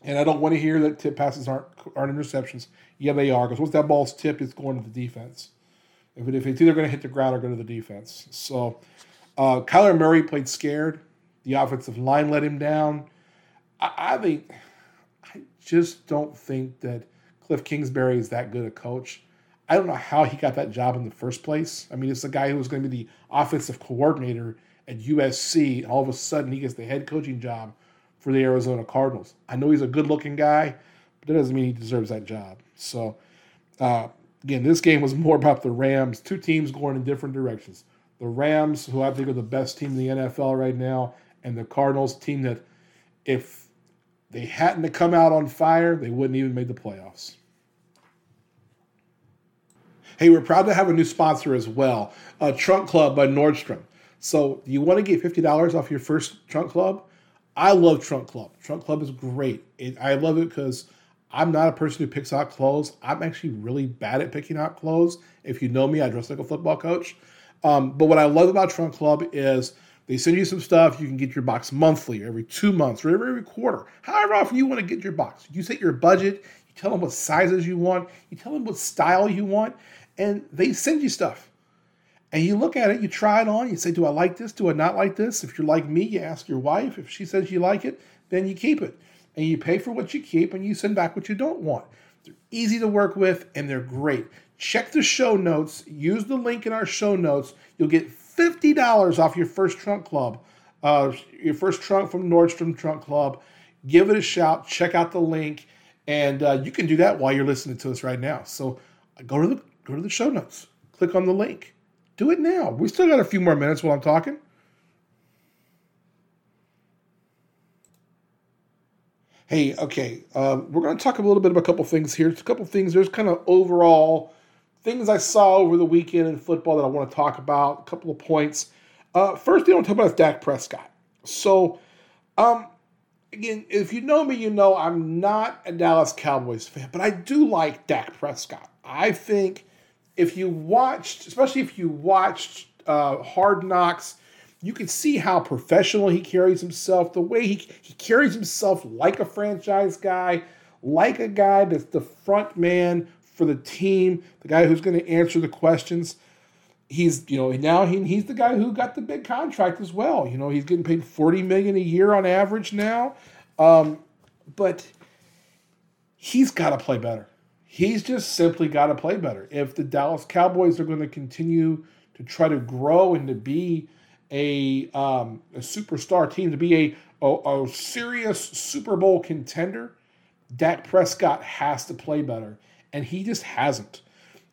And I don't want to hear that tip passes aren't aren't interceptions. Yeah, they are. Because once that ball's tipped, it's going to the defense. If, it, if it's either going to hit the ground or go to the defense. So uh, Kyler Murray played scared. The offensive line let him down. I, I think I just don't think that Cliff Kingsbury is that good a coach. I don't know how he got that job in the first place. I mean, it's the guy who was going to be the offensive coordinator at USC, and all of a sudden he gets the head coaching job for the Arizona Cardinals. I know he's a good looking guy, but that doesn't mean he deserves that job. So, uh, again, this game was more about the Rams, two teams going in different directions. The Rams, who I think are the best team in the NFL right now, and the Cardinals, team that if they hadn't to come out on fire, they wouldn't even made the playoffs. Hey, we're proud to have a new sponsor as well, uh, Trunk Club by Nordstrom. So, you want to get $50 off your first Trunk Club? I love Trunk Club. Trunk Club is great. It, I love it because I'm not a person who picks out clothes. I'm actually really bad at picking out clothes. If you know me, I dress like a football coach. Um, but what I love about Trunk Club is they send you some stuff. You can get your box monthly, or every two months, or every, every quarter. However often you want to get your box. You set your budget. You tell them what sizes you want. You tell them what style you want, and they send you stuff. And you look at it, you try it on. You say, "Do I like this? Do I not like this?" If you're like me, you ask your wife. If she says you like it, then you keep it and you pay for what you keep and you send back what you don't want. They're easy to work with and they're great. Check the show notes. Use the link in our show notes. You'll get $50 off your first trunk club, uh, your first trunk from Nordstrom Trunk Club. Give it a shout. Check out the link. And uh, you can do that while you're listening to us right now. So go to the go to the show notes, click on the link. Do it now. We still got a few more minutes while I'm talking. Hey, okay, um, we're going to talk a little bit about a couple things here. It's a couple things. There's kind of overall things I saw over the weekend in football that I want to talk about. A couple of points. Uh, first thing I want to talk about is Dak Prescott. So, um, again, if you know me, you know I'm not a Dallas Cowboys fan, but I do like Dak Prescott. I think if you watched, especially if you watched uh, Hard Knocks, you can see how professional he carries himself, the way he, he carries himself like a franchise guy, like a guy that's the front man for the team, the guy who's going to answer the questions. He's, you know, now he, he's the guy who got the big contract as well. You know, he's getting paid 40 million a year on average now. Um, but he's got to play better. He's just simply got to play better. If the Dallas Cowboys are going to continue to try to grow and to be a, um, a superstar team, to be a, a, a serious Super Bowl contender, Dak Prescott has to play better. And he just hasn't.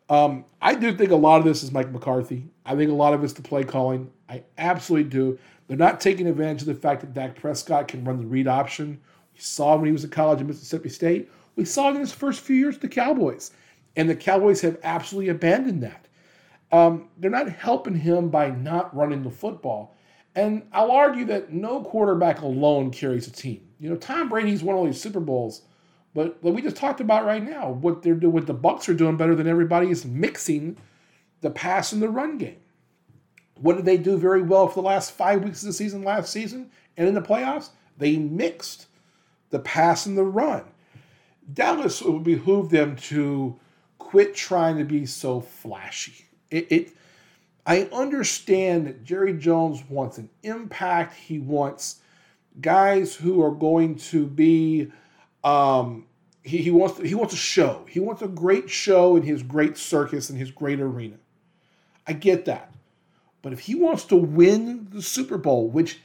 Um, I do think a lot of this is Mike McCarthy. I think a lot of it's the play calling. I absolutely do. They're not taking advantage of the fact that Dak Prescott can run the read option. We saw when he was at college at Mississippi State. We saw it in his first few years with the Cowboys. And the Cowboys have absolutely abandoned that. Um, they're not helping him by not running the football. And I'll argue that no quarterback alone carries a team. You know, Tom Brady's won all these Super Bowls, but like we just talked about right now, what they're doing, what the Bucs are doing better than everybody is mixing the pass and the run game. What did they do very well for the last five weeks of the season last season and in the playoffs? They mixed the pass and the run. Dallas it would behoove them to quit trying to be so flashy. It, it I understand that Jerry Jones wants an impact. He wants guys who are going to be um, he, he wants he wants a show. He wants a great show in his great circus and his great arena. I get that. But if he wants to win the Super Bowl, which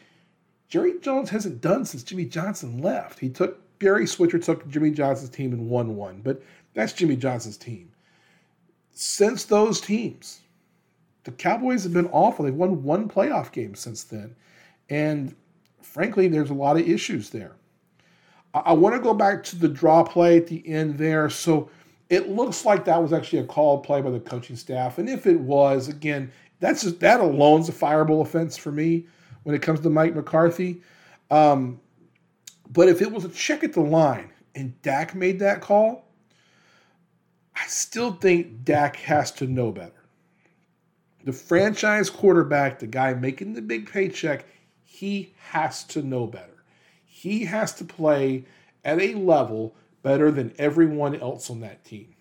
Jerry Jones hasn't done since Jimmy Johnson left, he took Barry Switzer took Jimmy Johnson's team and won one, but that's Jimmy Johnson's team. Since those teams, the Cowboys have been awful. They've won one playoff game since then. And frankly, there's a lot of issues there. I, want to go back to the draw play at the end there. So it looks like that was actually a called play by the coaching staff. And if it was, again, that's just, that alone's a fireable offense for me when it comes to Mike McCarthy. Um, but if it was a check at the line and Dak made that call, I still think Dak has to know better. The franchise quarterback, the guy making the big paycheck, he has to know better. He has to play at a level better than everyone else on that team.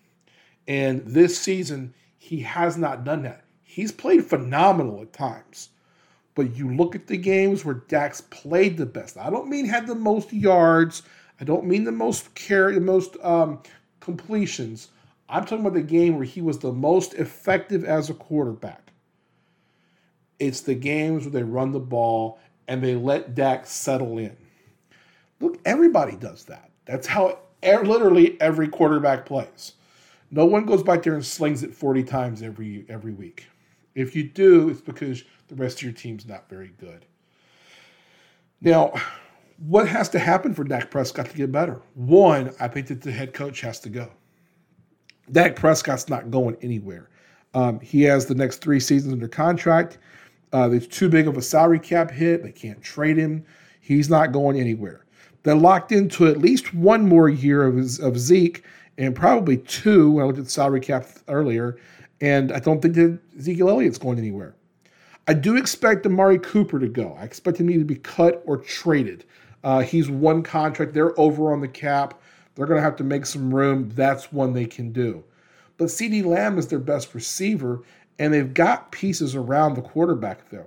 And this season, he has not done that. He's played phenomenal at times. But you look at the games where Dak's played the best. I don't mean had the most yards. I don't mean the most carry, the most um, completions. I'm talking about the game where he was the most effective as a quarterback. It's the games where they run the ball and they let Dak settle in. Look, everybody does that. That's how literally every quarterback plays. No one goes back there and slings it 40 times every every week. If you do, it's because the rest of your team's not very good. Now, what has to happen for Dak Prescott to get better? One, I think that the head coach has to go. Dak Prescott's not going anywhere. Um, he has the next three seasons under contract. Uh, it's too big of a salary cap hit. They can't trade him. He's not going anywhere. They're locked into at least one more year of, of Zeke and probably two. When I looked at the salary cap earlier, and I don't think that Ezekiel Elliott's going anywhere. I do expect Amari Cooper to go. I expect him to be cut or traded. Uh, he's one contract. They're over on the cap. They're going to have to make some room. That's one they can do. But CeeDee Lamb is their best receiver, and they've got pieces around the quarterback, though.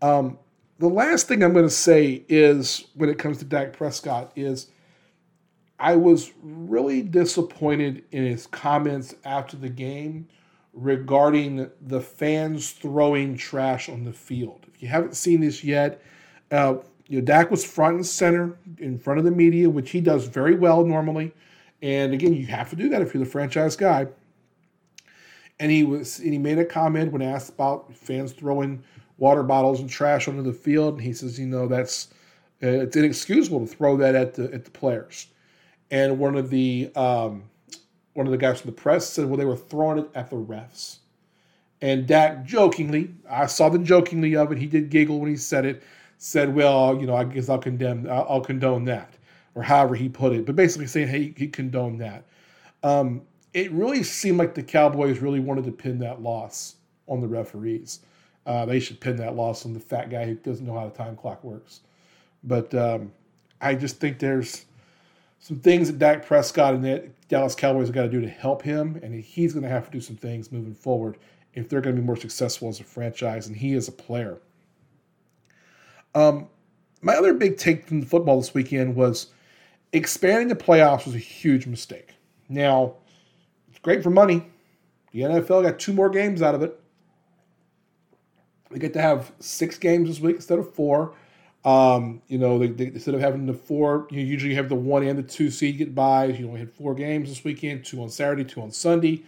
Um, the last thing I'm going to say is when it comes to Dak Prescott is I was really disappointed in his comments after the game regarding the fans throwing trash on the field. If you haven't seen this yet, uh, you know, Dak was front and center in front of the media, which he does very well normally. And again, you have to do that if you're the franchise guy. and he was and he made a comment when asked about fans throwing water bottles and trash onto the field. And he says, you know, that's it's inexcusable to throw that at the at the players. And one of the um, one of the guys from the press said, well, they were throwing it at the refs. And Dak jokingly, I saw the jokingly of it. He did giggle when he said it. Said, well, you know, I guess I'll condemn, I'll, I'll condone that, or however he put it. But basically saying, hey, he condoned that. Um, it really seemed like the Cowboys really wanted to pin that loss on the referees. Uh, they should pin that loss on the fat guy who doesn't know how the time clock works. But um, I just think there's some things that Dak Prescott and the Dallas Cowboys have got to do to help him, and he's going to have to do some things moving forward if they're going to be more successful as a franchise, and he is a player. Um, my other big take from the football this weekend was expanding the playoffs was a huge mistake. Now, it's great for money. The NFL got two more games out of it. They get to have six games this week instead of four. Um, you know, they, they, instead of having the four, you usually have the one and the two seed get buys. You only had four games this weekend, two on Saturday, two on Sunday,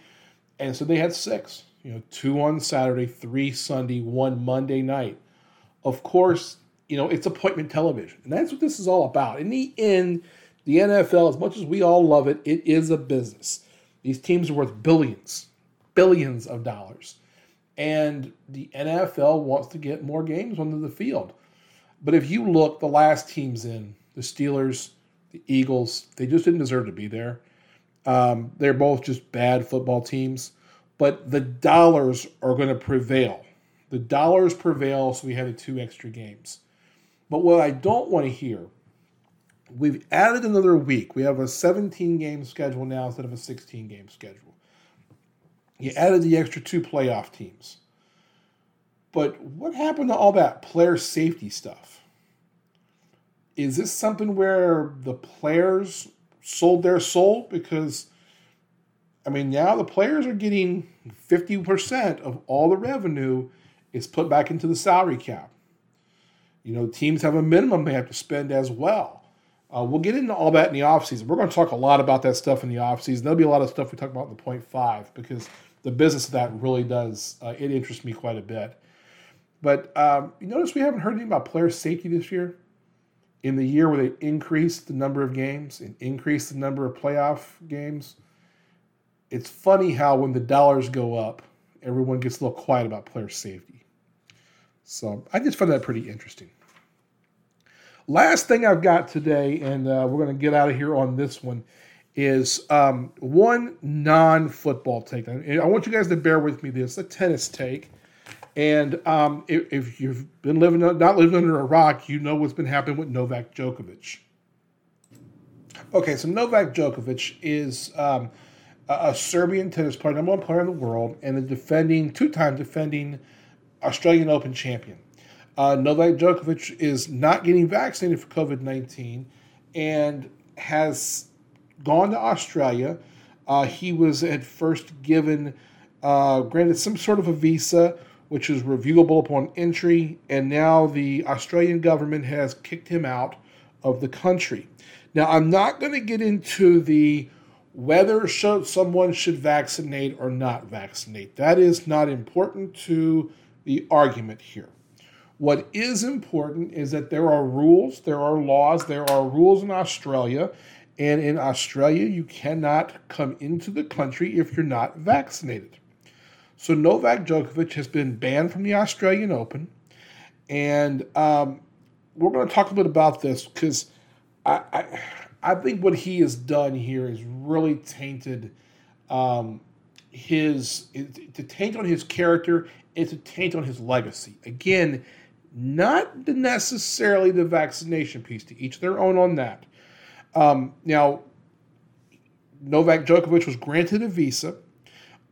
and so they had six. You know, two on Saturday, three Sunday, one Monday night. Of course, you know it's appointment television, and that's what this is all about. In the end, the NFL, as much as we all love it, it is a business. These teams are worth billions, billions of dollars. And the NFL wants to get more games onto the field. But if you look, the last teams in, the Steelers, the Eagles, they just didn't deserve to be there. Um, they're both just bad football teams. But the dollars are going to prevail. The dollars prevail, so we have the two extra games. But what I don't want to hear, we've added another week. We have a 17 game schedule now instead of a 16 game schedule. You added the extra two playoff teams. But what happened to all that player safety stuff? Is this something where the players sold their soul? Because, I mean, now the players are getting 50% of all the revenue is put back into the salary cap. You know, teams have a minimum they have to spend as well. Uh, we'll get into all that in the offseason. We're going to talk a lot about that stuff in the offseason. There'll be a lot of stuff we talk about in the point five because the business of that really does, uh, it interests me quite a bit. But um, you notice we haven't heard anything about player safety this year. In the year where they increased the number of games and increased the number of playoff games, it's funny how when the dollars go up, everyone gets a little quiet about player safety. So I just find that pretty interesting. Last thing I've got today, and uh, we're going to get out of here on this one, is um, one non football take. I want you guys to bear with me this a tennis take. And um, if, if, you've been living, not living under a rock, you know what's been happening with Novak Djokovic. Okay, so Novak Djokovic is um, a, Serbian tennis player, number one player in the world, and a defending, two time defending Australian Open champion. Uh, Novak Djokovic is not getting vaccinated for COVID 19 and has gone to Australia. Uh, he was at first given, uh, granted some sort of a visa, which is reviewable upon entry, and now the Australian government has kicked him out of the country. Now, I'm not going to get into the whether someone should vaccinate or not vaccinate. That is not important to the argument here. What is important is that there are rules, there are laws, there are rules in Australia, and in Australia, you cannot come into the country if you're not vaccinated. So Novak Djokovic has been banned from the Australian Open, and um, we're going to talk a bit about this because I, I, I think what he has done here is really tainted um, his to taint on his character it's a taint on his legacy. Again, not necessarily the vaccination piece, to each their own on that. Um, now, Novak Djokovic was granted a visa.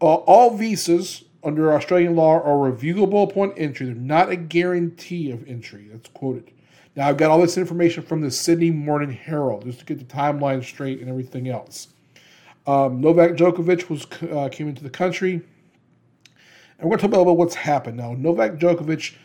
Uh, all visas under Australian law are reviewable upon entry. They're not a guarantee of entry. That's quoted. Now, I've got all this information from the Sydney Morning Herald just to get the timeline straight and everything else. Um, Novak Djokovic was uh, came into the country and we're going to talk about what's happened now. Novak Djokovic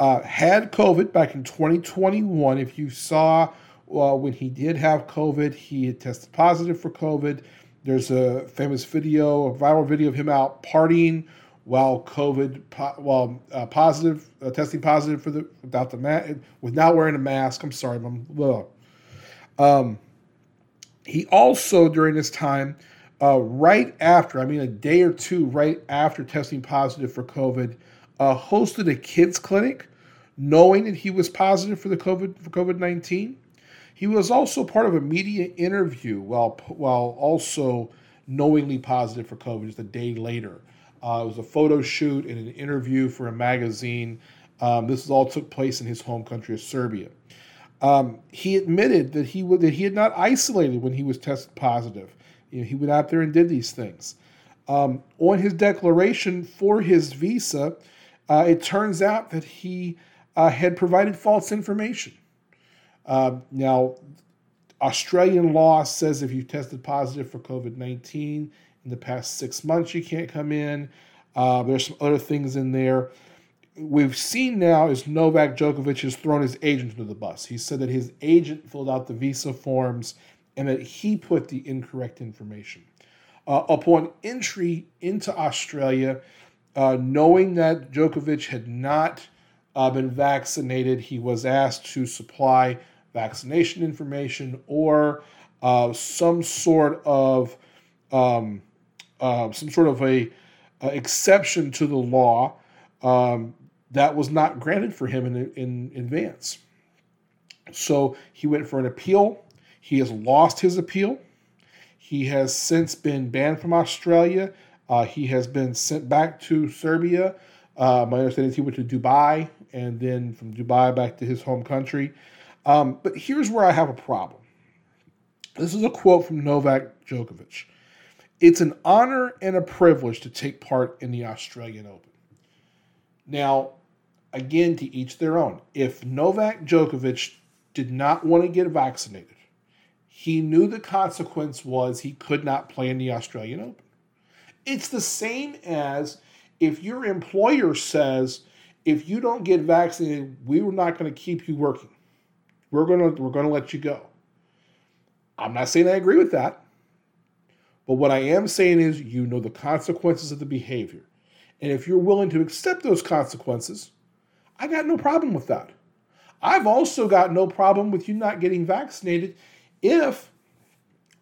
uh, had COVID back in 2021. If you saw uh, when he did have COVID, he had tested positive for COVID. There's a famous video, a viral video of him out partying while COVID, while uh, positive, uh, testing positive for the without the mask, without wearing a mask. I'm sorry, I'm. Um, he also during this time, uh, right after, I mean, a day or two right after testing positive for COVID, uh, hosted a kids clinic, knowing that he was positive for the COVID for COVID nineteen. He was also part of a media interview while while also knowingly positive for COVID just a day later. Uh, it was a photo shoot and an interview for a magazine. Um, this all took place in his home country of Serbia. Um, he admitted that he would, that he had not isolated when he was tested positive. You know, he went out there and did these things. Um, on his declaration for his visa, uh, it turns out that he uh, had provided false information. Uh, now, Australian law says if you tested positive for COVID 19 in the past six months, you can't come in. Uh, there's some other things in there. We've seen now is Novak Djokovic has thrown his agent under the bus. He said that his agent filled out the visa forms and that he put the incorrect information. Uh, upon entry into Australia, uh, knowing that Djokovic had not uh, been vaccinated, he was asked to supply vaccination information or uh, some sort of um, uh, some sort of a, a, exception to the law um, that was not granted for him in, in advance. So he went for an appeal. He has lost his appeal. He has since been banned from Australia. Uh, he has been sent back to Serbia. Uh, my understanding is he went to Dubai and then from Dubai back to his home country. Um, but here's where I have a problem. This is a quote from Novak Djokovic. It's an honor and a privilege to take part in the Australian Open. Now, again, to each their own. If Novak Djokovic did not want to get vaccinated, he knew the consequence was he could not play in the Australian Open. It's the same as if your employer says, if you don't get vaccinated, we are not going to keep you working. We're gonna we're gonna let you go. I'm not saying I agree with that, but what I am saying is you know the consequences of the behavior. And if you're willing to accept those consequences, I got no problem with that. I've also got no problem with you not getting vaccinated if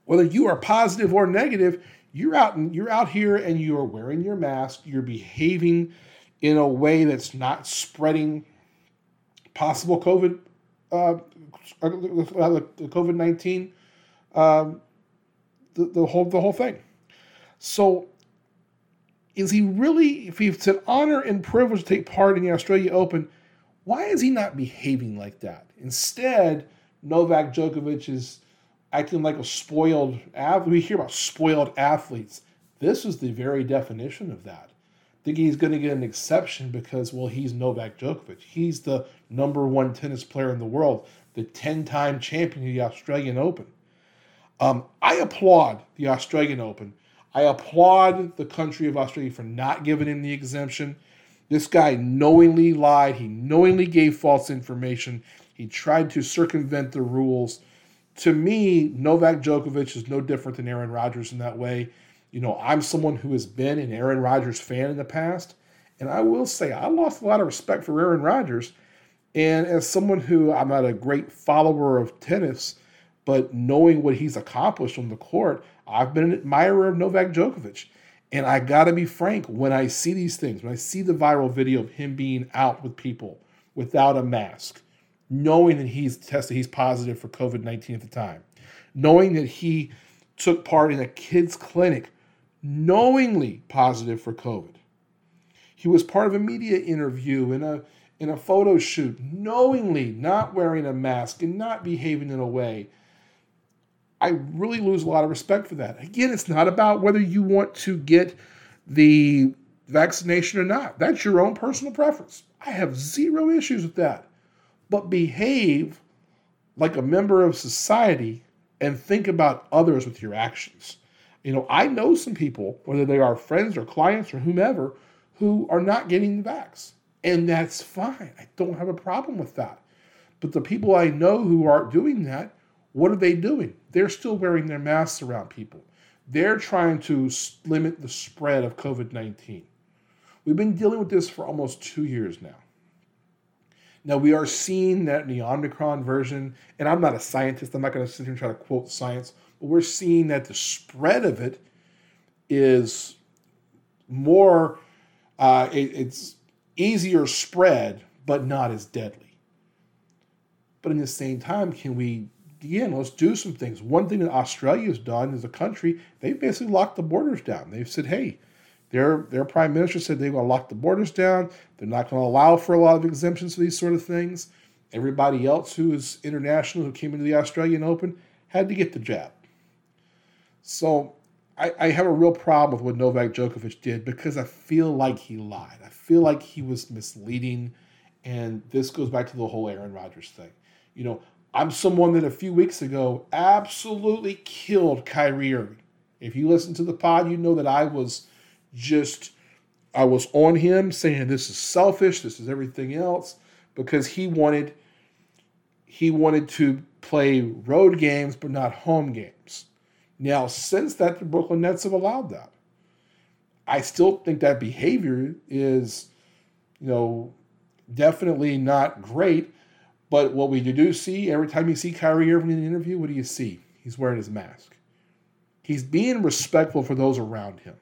whether you are positive or negative, you're out and you're out here and you are wearing your mask, you're behaving in a way that's not spreading possible COVID uh, the COVID nineteen, um, the, the whole the whole thing. So, is he really? If it's an honor and privilege to take part in the Australia Open, why is he not behaving like that? Instead, Novak Djokovic is acting like a spoiled athlete. We hear about spoiled athletes. This is the very definition of that thinking he's going to get an exception because, well, he's Novak Djokovic. He's the number one tennis player in the world, the 10 time champion of the Australian Open. Um, I applaud the Australian Open. I applaud the country of Australia for not giving him the exemption. This guy knowingly lied. He knowingly gave false information. He tried to circumvent the rules. To me, Novak Djokovic is no different than Aaron Rodgers in that way. You know, I'm someone who has been an Aaron Rodgers fan in the past, and I will say I lost a lot of respect for Aaron Rodgers. And as someone who I'm not a great follower of tennis, but knowing what he's accomplished on the court, I've been an admirer of Novak Djokovic. And I got to be frank, when I see these things, when I see the viral video of him being out with people without a mask, knowing that he's tested, he's positive for COVID 19 at the time, knowing that he took part in a kids' clinic knowingly positive for COVID. He was part of a media interview in a in a photo shoot, knowingly not wearing a mask and not behaving in a way. I really lose a lot of respect for that. Again, it's not about whether you want to get the vaccination or not. That's your own personal preference. I have zero issues with that. But behave like a member of society and think about others with your actions. You know, I know some people, whether they are friends or clients or whomever, who are not getting the vax. And that's fine. I don't have a problem with that. But the people I know who aren't doing that, what are they doing? They're still wearing their masks around people. They're trying to limit the spread of COVID 19. We've been dealing with this for almost two years now. Now, we are seeing that in the Omicron version, and I'm not a scientist, I'm not going to sit here and try to quote science, but we're seeing that the spread of it is more, uh, it, it's easier spread, but not as deadly. But in the same time, can we, again, let's do some things. One thing that Australia has done as a country, they've basically locked the borders down. They've said, hey, their, their prime minister said they're going to lock the borders down. They're not going to allow for a lot of exemptions for these sort of things. Everybody else who is international who came into the Australian Open had to get the jab. So I, I have a real problem with what Novak Djokovic did because I feel like he lied. I feel like he was misleading. And this goes back to the whole Aaron Rodgers thing. You know, I'm someone that a few weeks ago absolutely killed Kyrie Irving. If you listen to the pod, you know that I was just I was on him saying this is selfish, this is everything else because he wanted he wanted to play road games but not home games. Now, since that the Brooklyn Nets have allowed that. I still think that behavior is you know definitely not great, but what we do see every time you see Kyrie Irving in an interview, what do you see? He's wearing his mask. He's being respectful for those around him.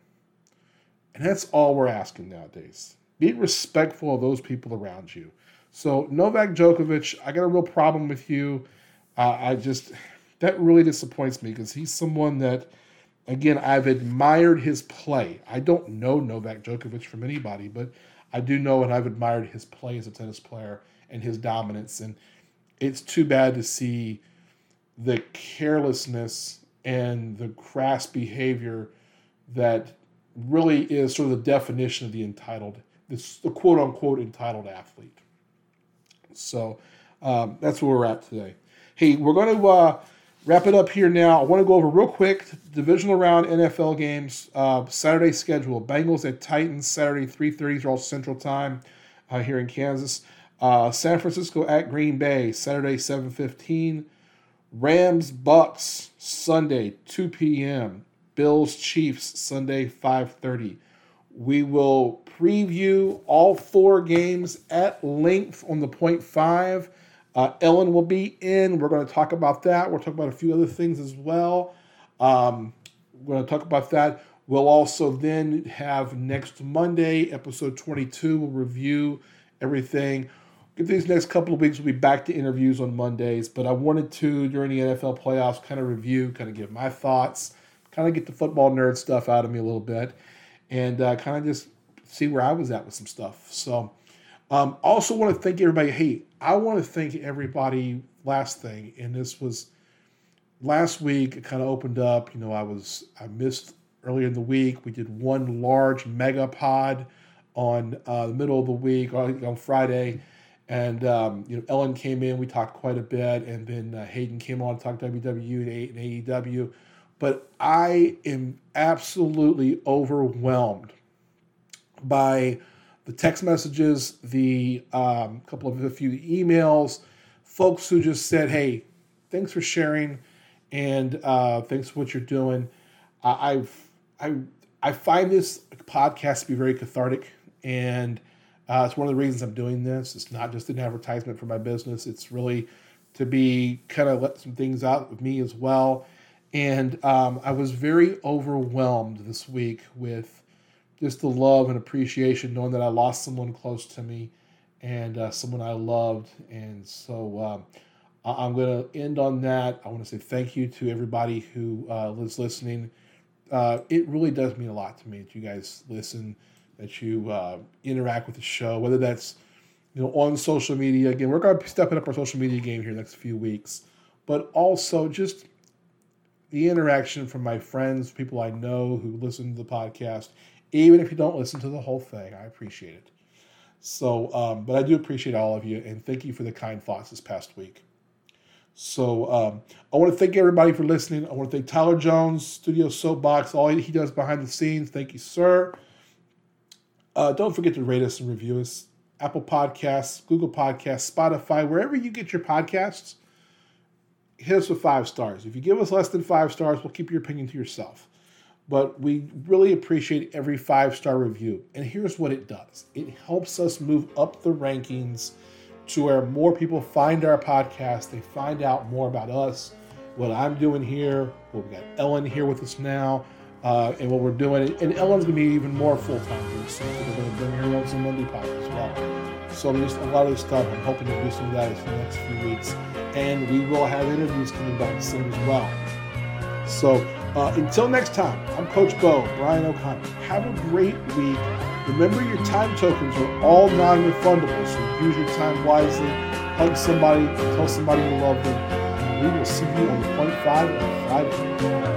And that's all we're asking nowadays. Be respectful of those people around you. So, Novak Djokovic, I got a real problem with you. Uh, I just, that really disappoints me because he's someone that, again, I've admired his play. I don't know Novak Djokovic from anybody, but I do know and I've admired his play as a tennis player and his dominance. And it's too bad to see the carelessness and the crass behavior that really is sort of the definition of the entitled, this the quote unquote entitled athlete. So um, that's where we're at today. Hey, we're going to uh, wrap it up here now. I want to go over real quick divisional round NFL games. Uh, Saturday schedule: Bengals at Titans Saturday 3:30 all Central Time uh, here in Kansas. Uh, San Francisco at Green Bay Saturday 7:15. Rams Bucs Sunday 2 p.m. Bills Chiefs Sunday 5:30. We will preview all four games at length on the point five. Uh, Ellen will be in. We're going to talk about that. We'll talk about a few other things as well. Um, we're going to talk about that. We'll also then have next Monday, episode 22. We'll review everything. These next couple of weeks, we'll be back to interviews on Mondays. But I wanted to, during the NFL playoffs, kind of review, kind of give my thoughts kind of get the football nerd stuff out of me a little bit, and uh, kind of just see where I was at with some stuff. So, um, also want to thank everybody. Hey, I want to thank everybody. Last thing, and this was last week. It kind of opened up. You know, I was I missed earlier in the week. We did one large mega pod on uh, the middle of the week on, Friday. And um, you know, Ellen came in. We talked quite a bit, and then uh, Hayden came on to talk WWE and AEW but I am absolutely overwhelmed by the text messages, the um, couple of a few emails, folks who just said, "Hey, thanks for sharing, and uh, thanks for what you're doing." Uh, I've I I find this podcast to be very cathartic, and uh, it's one of the reasons I'm doing this. It's not just an advertisement for my business; it's really to be kind of let some things out with me as well and um, I was very overwhelmed this week with just the love and appreciation, knowing that I lost someone close to me and uh, someone I loved. And so um, I'm going to end on that. I want to say thank you to everybody who uh, is listening. Uh, it really does mean a lot to me that you guys listen, that you uh, interact with the show, whether that's you know on social media. Again, we're going to be stepping up our social media game here next few weeks, but also just the interaction from my friends, people I know who listen to the podcast, even if you don't listen to the whole thing, I appreciate it. So, um, but I do appreciate all of you and thank you for the kind thoughts this past week. So, um, I want to thank everybody for listening. I want to thank Tyler Jones, Studio Soapbox, all he does behind the scenes. Thank you, sir. Uh, don't forget to rate us and review us. Apple Podcasts, Google Podcasts, Spotify, wherever you get your podcasts hit us with five stars. If you give us less than five stars, we'll keep your opinion to yourself. but we really appreciate every five star review. And here's what it does it helps us move up the rankings to where more people find our podcast, they find out more about us, what I'm doing here. Well, we got Ellen here with us now. Uh, and what we're doing, and Ellen's gonna be even more full time here soon. We're gonna bring her on some Monday Pop as well. So there's a lot of stuff. I'm hoping to do some of that in the next few weeks, and we will have interviews coming back soon as well. So uh, until next time, I'm Coach Bo, Brian O'Connor. Have a great week. Remember, your time tokens are all non-refundable, so use your time wisely. Hug somebody, tell somebody you love them, and we will see you on the point five on Friday.